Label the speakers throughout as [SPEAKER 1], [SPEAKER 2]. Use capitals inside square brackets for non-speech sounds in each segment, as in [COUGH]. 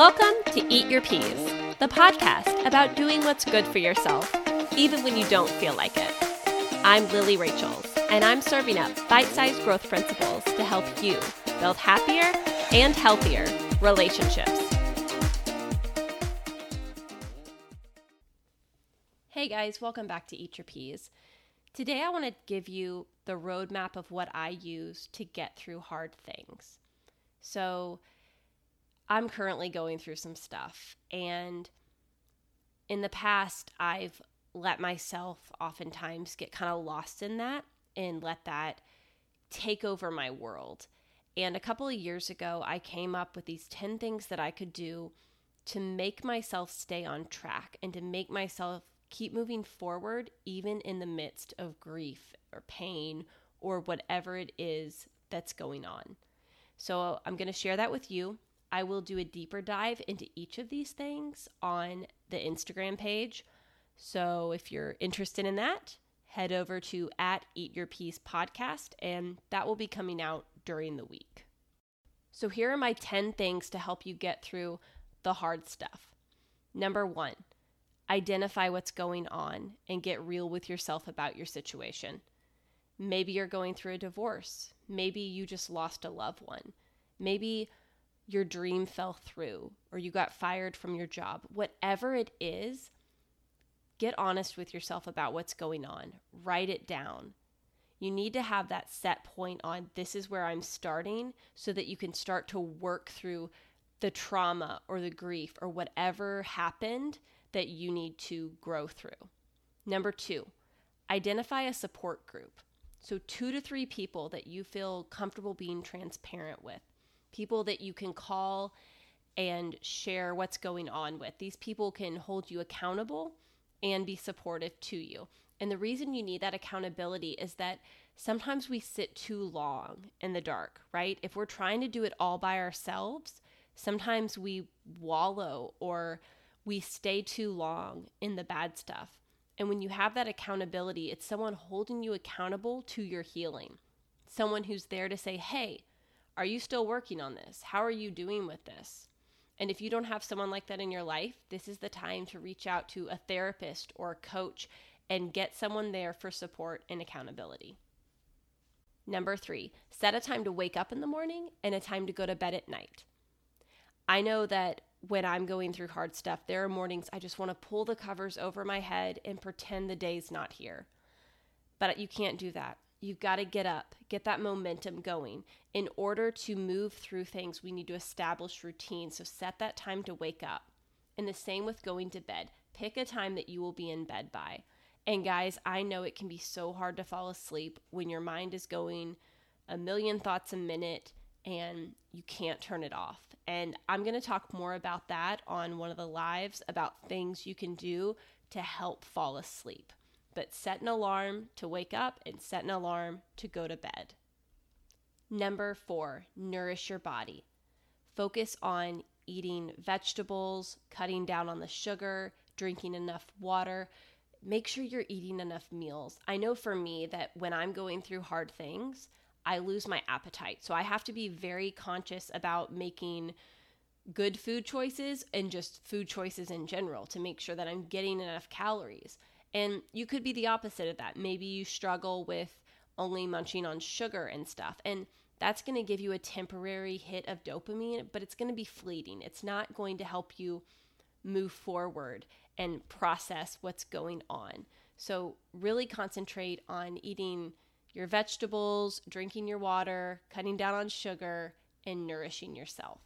[SPEAKER 1] Welcome to Eat Your Peas, the podcast about doing what's good for yourself, even when you don't feel like it. I'm Lily Rachels, and I'm serving up bite sized growth principles to help you build happier and healthier relationships. Hey guys, welcome back to Eat Your Peas. Today I want to give you the roadmap of what I use to get through hard things. So, I'm currently going through some stuff, and in the past, I've let myself oftentimes get kind of lost in that and let that take over my world. And a couple of years ago, I came up with these 10 things that I could do to make myself stay on track and to make myself keep moving forward, even in the midst of grief or pain or whatever it is that's going on. So, I'm going to share that with you. I will do a deeper dive into each of these things on the Instagram page. So if you're interested in that, head over to at Eat Your Peas podcast, and that will be coming out during the week. So here are my 10 things to help you get through the hard stuff. Number one, identify what's going on and get real with yourself about your situation. Maybe you're going through a divorce. Maybe you just lost a loved one. Maybe your dream fell through or you got fired from your job, whatever it is, get honest with yourself about what's going on. Write it down. You need to have that set point on this is where I'm starting so that you can start to work through the trauma or the grief or whatever happened that you need to grow through. Number two, identify a support group. So, two to three people that you feel comfortable being transparent with people that you can call and share what's going on with. These people can hold you accountable and be supportive to you. And the reason you need that accountability is that sometimes we sit too long in the dark, right? If we're trying to do it all by ourselves, sometimes we wallow or we stay too long in the bad stuff. And when you have that accountability, it's someone holding you accountable to your healing. Someone who's there to say, hey, are you still working on this? How are you doing with this? And if you don't have someone like that in your life, this is the time to reach out to a therapist or a coach and get someone there for support and accountability. Number three, set a time to wake up in the morning and a time to go to bed at night. I know that when I'm going through hard stuff, there are mornings I just want to pull the covers over my head and pretend the day's not here. But you can't do that. You've got to get up, get that momentum going. In order to move through things, we need to establish routine. So set that time to wake up. And the same with going to bed. Pick a time that you will be in bed by. And guys, I know it can be so hard to fall asleep when your mind is going a million thoughts a minute and you can't turn it off. And I'm going to talk more about that on one of the lives about things you can do to help fall asleep but set an alarm to wake up and set an alarm to go to bed. Number four, nourish your body. Focus on eating vegetables, cutting down on the sugar, drinking enough water. Make sure you're eating enough meals. I know for me that when I'm going through hard things, I lose my appetite. So I have to be very conscious about making good food choices and just food choices in general to make sure that I'm getting enough calories. And you could be the opposite of that. Maybe you struggle with only munching on sugar and stuff. And that's going to give you a temporary hit of dopamine, but it's going to be fleeting. It's not going to help you move forward and process what's going on. So, really concentrate on eating your vegetables, drinking your water, cutting down on sugar, and nourishing yourself.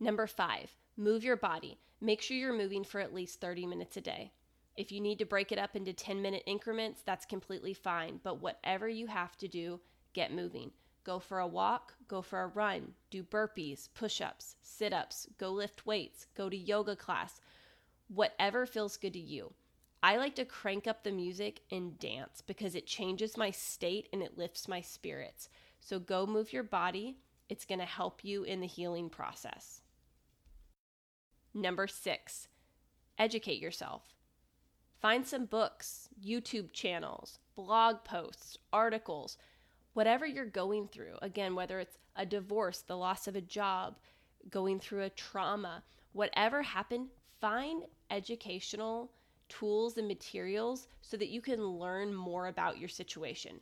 [SPEAKER 1] Number five, move your body. Make sure you're moving for at least 30 minutes a day. If you need to break it up into 10 minute increments, that's completely fine. But whatever you have to do, get moving. Go for a walk, go for a run, do burpees, push ups, sit ups, go lift weights, go to yoga class, whatever feels good to you. I like to crank up the music and dance because it changes my state and it lifts my spirits. So go move your body. It's going to help you in the healing process. Number six, educate yourself. Find some books, YouTube channels, blog posts, articles, whatever you're going through. Again, whether it's a divorce, the loss of a job, going through a trauma, whatever happened, find educational tools and materials so that you can learn more about your situation.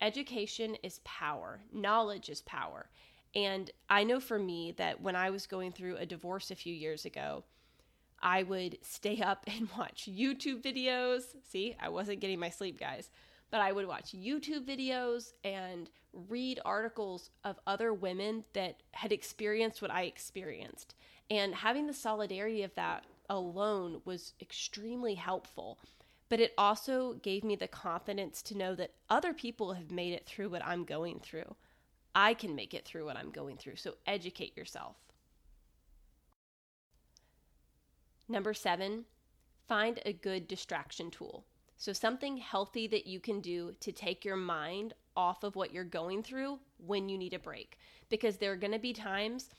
[SPEAKER 1] Education is power, knowledge is power. And I know for me that when I was going through a divorce a few years ago, I would stay up [LAUGHS] and watch YouTube videos. See, I wasn't getting my sleep, guys, but I would watch YouTube videos and read articles of other women that had experienced what I experienced. And having the solidarity of that alone was extremely helpful. But it also gave me the confidence to know that other people have made it through what I'm going through. I can make it through what I'm going through. So educate yourself. Number seven, find a good distraction tool. So, something healthy that you can do to take your mind off of what you're going through when you need a break. Because there are going to be times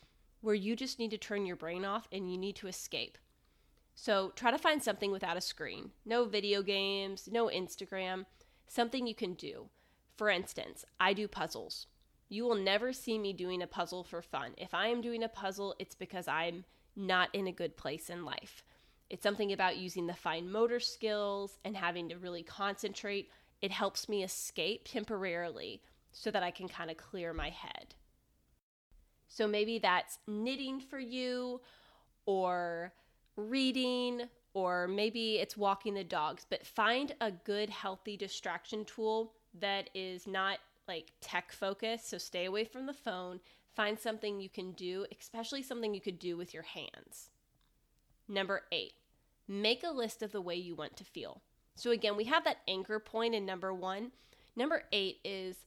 [SPEAKER 1] where you just need to turn your brain off and you need to escape. So, try to find something without a screen no video games, no Instagram, something you can do. For instance, I do puzzles. You will never see me doing a puzzle for fun. If I am doing a puzzle, it's because I'm not in a good place in life. It's something about using the fine motor skills and having to really concentrate. It helps me escape temporarily so that I can kind of clear my head. So maybe that's knitting for you or reading or maybe it's walking the dogs, but find a good, healthy distraction tool that is not like tech focused. So stay away from the phone. Find something you can do, especially something you could do with your hands. Number eight, make a list of the way you want to feel. So, again, we have that anchor point in number one. Number eight is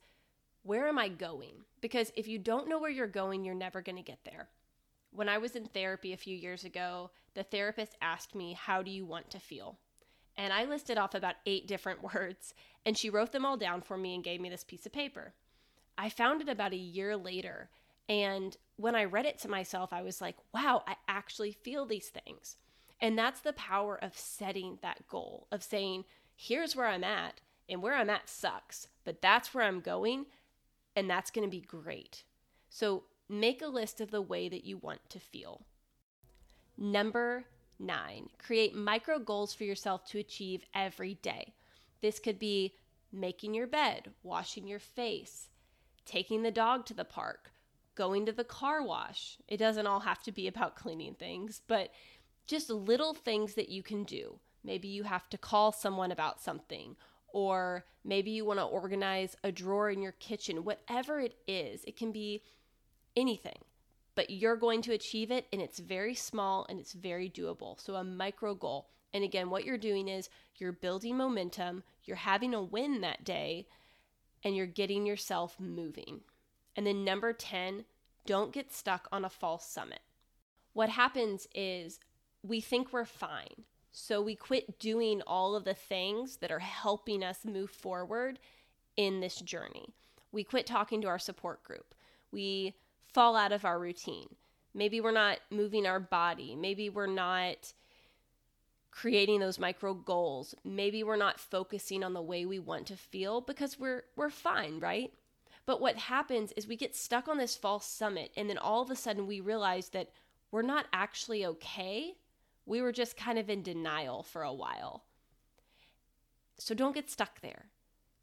[SPEAKER 1] where am I going? Because if you don't know where you're going, you're never going to get there. When I was in therapy a few years ago, the therapist asked me, How do you want to feel? And I listed off about eight different [LAUGHS] words, and she wrote them all down for me and gave me this piece of paper. I found it about a year later, and when I read it to myself, I was like, wow, I actually feel these things. And that's the power of setting that goal, of saying, here's where I'm at, and where I'm at sucks, but that's where I'm going, and that's going to be great. So make a list of the way that you want to feel. Number nine, create micro goals for yourself to achieve every day. This could be making your bed, washing your face, taking the dog to the park, going to the car wash. It doesn't all have to be about cleaning things, but just little things that you can do. Maybe you have to call someone about something, or maybe you want to organize a drawer in your kitchen. Whatever it is, it can be anything, but you're going to achieve it, and it's very small and it's very doable. So, a micro goal. And again, what you're doing is you're building momentum, you're having a win that day, and you're getting yourself moving. And then, number 10, don't get stuck on a false summit. What happens is we think we're fine. So we quit doing all of the things that are helping us move forward in this journey. We quit talking to our support group. We fall out of our routine. Maybe we're not moving our body. Maybe we're not creating those micro goals. Maybe we're not focusing on the way we want to feel because we're we're fine, right? But what happens is we get stuck on this false summit and then all of a sudden we realize that we're not actually okay we were just kind of in denial for a while. So don't get stuck there.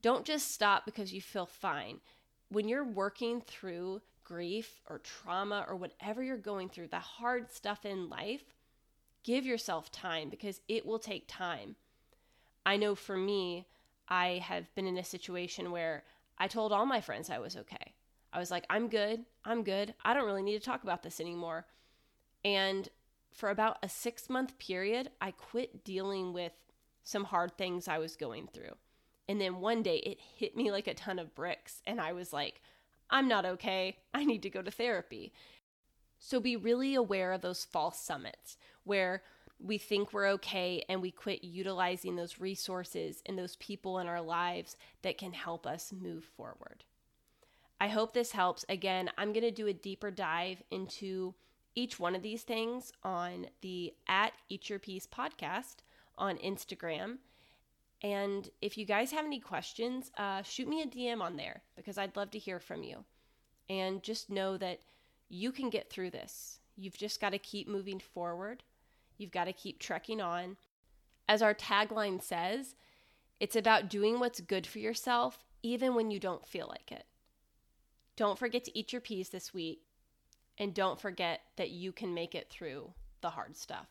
[SPEAKER 1] Don't just stop because you feel fine. When you're working through grief or trauma or whatever you're going through, the hard stuff in life, give yourself time because it will take time. I know for me, I have been in a situation where I told all my friends I was okay. I was like, I'm good. I'm good. I don't really need to talk about this anymore. And for about a six month period, I quit dealing with some hard things I was going through. And then one day it hit me like a ton of bricks, and I was like, I'm not okay. I need to go to therapy. So be really aware of those false summits where we think we're okay and we quit utilizing those resources and those people in our lives that can help us move forward. I hope this helps. Again, I'm going to do a deeper dive into each one of these things on the at Eat Your Peas podcast on Instagram. And if you guys have any questions, uh, shoot me a DM on there because I'd love to hear from you. And just know that you can get through this. You've just got to keep moving forward. You've got to keep trekking on. As our tagline says, it's about doing what's good for yourself, even when you don't feel like it. Don't forget to eat your peas this week, and don't forget that you can make it through the hard stuff.